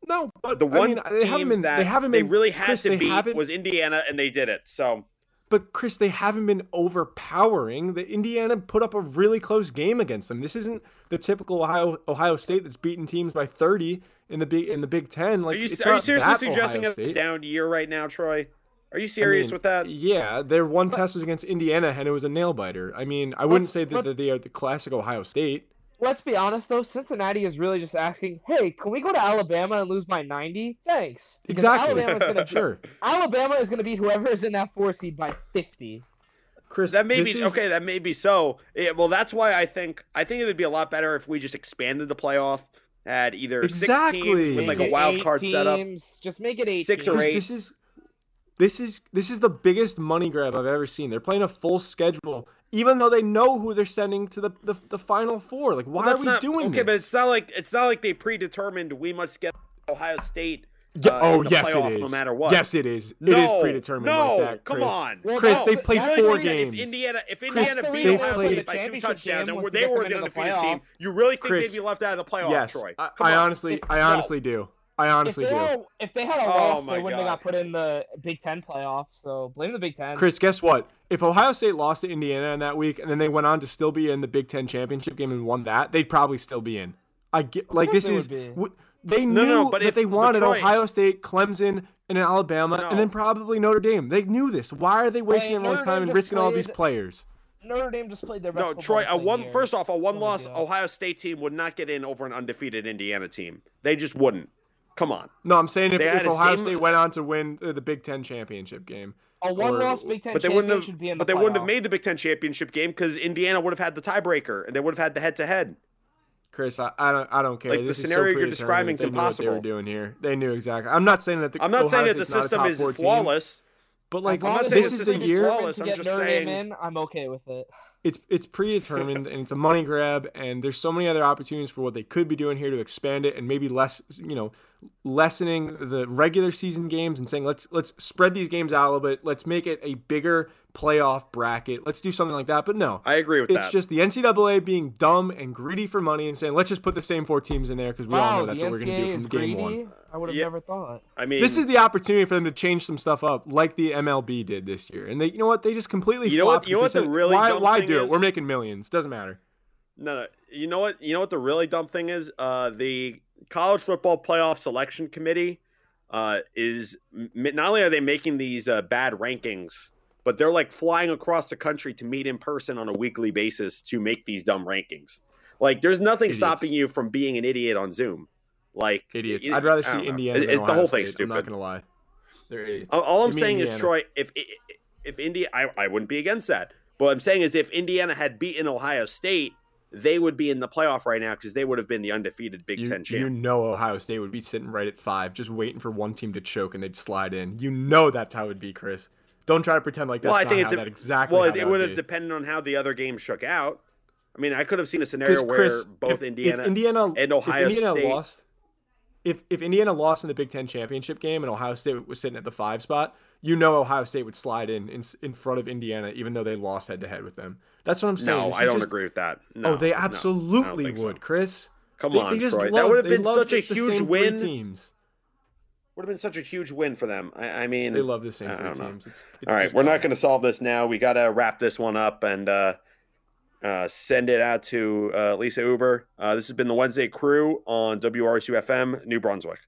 No, but The I one mean, they team haven't been. that they haven't been. really had Chris, to they beat haven't- was Indiana, and they did it. So But Chris, they haven't been overpowering. The Indiana put up a really close game against them. This isn't the typical Ohio Ohio State that's beaten teams by 30 in the big in the Big Ten. Like, are you are you seriously suggesting Ohio a State. down year right now, Troy? Are you I serious mean, with that? Yeah, their one test was against Indiana, and it was a nail biter. I mean, I wouldn't say that, let- that they are the classic Ohio State. Let's be honest though, Cincinnati is really just asking, "Hey, can we go to Alabama and lose by 90? Thanks." Because Exactly. Alabama's gonna Sure, Alabama is going to beat whoever is in that four seed by 50. Chris. That may be is- okay. That may be so. Yeah, well, that's why I think I think it would be a lot better if we just expanded the playoff, had either six Exactly. teams with like a wild eight card setup. teams. Just make it eight. Six or teams. Chris, eight. This is this is this is the biggest money grab I've ever seen. They're playing a full schedule, even though they know who they're sending to the the, the final four. Like, why Well, are we not, doing okay, this? but it's not like it's not like they predetermined we must get Ohio State. Uh, oh yes, it playoff is. no matter what. Yes, it is. it no, is predetermined No, like that. come on, Well, Chris, no, they th- played four the reason If games. Indiana, if Indiana the beat reason they Ohio played State by two touchdowns game and they were them an the undefeated team, you really think Chris, they'd be left out of the playoffs, yes, Troy? I, Come I on. honestly, If- I no. honestly do. I If honestly they, do. had, if they had a Oh loss, my they wouldn't have got put in the Big Ten playoff. So blame the Big Ten. Chris, guess what? If Ohio State lost to Indiana in that week and then they went on to still be in the Big Ten championship game and won that, they'd probably still be in. I get like course this is be. w- they knew no, but that if- they wanted Troy- Ohio State, Clemson, and Alabama, No. and then probably Notre Dame. They knew this. Why are they wasting Hey, everyone's Notre time Dame and just risking all these players? Notre Dame just played their best. No, Troy. A one years. first off, a No big one-loss oh deal. Ohio State team would not get in over an undefeated Indiana team. They just wouldn't. Come on. No, I'm saying if, if the Ohio same- State went on to win uh, the Big Ten championship game, A one-loss Big Ten But they wouldn't have. should be in the But they wouldn't have made the Big Ten championship game because Indiana would have had the tiebreaker and they would have had the head-to-head. Chris, I, I don't, I don't care. Like, the this is so scenario you're describing that is they knew what they were doing here. They knew exactly. I'm not saying that the I'm not Ohio saying that the State's not system is four team, flawless. but As like long not saying this is the year. flawless. to I'm get just Notre saying- Dame in, I'm okay with it. it's it's predetermined and it's a money grab and there's so many other opportunities for what they could be doing here to expand it and maybe less you know lessening the regular season games and saying let's let's spread these games out a little bit let's make it a bigger playoff bracket let's do something like that but no I agree with it's that. It's just the NCAA being dumb and greedy for money and saying let's just put the same four teams in there because we all know that's what we're going to do from game greedy. one. I would have Yeah. never thought. I mean, This is the opportunity for them to change some stuff up, like the MLB did this year. And they, you know what? They just completely. You know what- you know what they the said, really why, dumb why thing do it? is? We're making millions. Doesn't matter. No, no. You know what? You know what the really dumb thing is? Uh, the college football playoff selection committee uh, is not only are they making these uh, bad rankings, but they're like flying across the country to meet in person on a weekly basis to make these dumb rankings. Like, there's nothing Idiots. stopping you from being an idiot on Zoom. Like Idiots. it- I'd rather see. Indiana. It- than it- the whole thing's State. I'm not gonna lie. They're idiots. All, all I'm saying is, Indiana. Troy, if if India, I, I wouldn't be against that. But what I'm saying is, if Indiana had beaten Ohio State, they would be in the playoff right now because they would have been the undefeated Big you, Ten you know Ohio State would be sitting right at five, just waiting for one team to choke and they'd slide in. You know that's how it'd be, Chris. Don't try to pretend like that's Well, I not think how it de- that exactly. well, it, it would have depended on how the other game shook out. I mean, I could have seen a scenario Because where Chris, both if, Indiana, if Indiana and Ohio Indiana State- lost, if if Indiana lost in the Big Ten championship game and Ohio State was sitting at the five spot, you know Ohio State would slide in in, in front of Indiana, even though they lost head to head with them. That's what I'm saying. no, This I don't just- agree with that. No, oh, they no, I don't absolutely so. would, Chris. Come They- on, they just Troy. that would have been such a huge win. Teams. Would have been such a huge win for them. I, I mean, They love the same three teams. It's, it's All right, we're not going to solve this now. We got to wrap this one up and uh, uh, send it out to uh, Lisa Uber. Uh, this has been the Wednesday crew on WRSU FM, New Brunswick.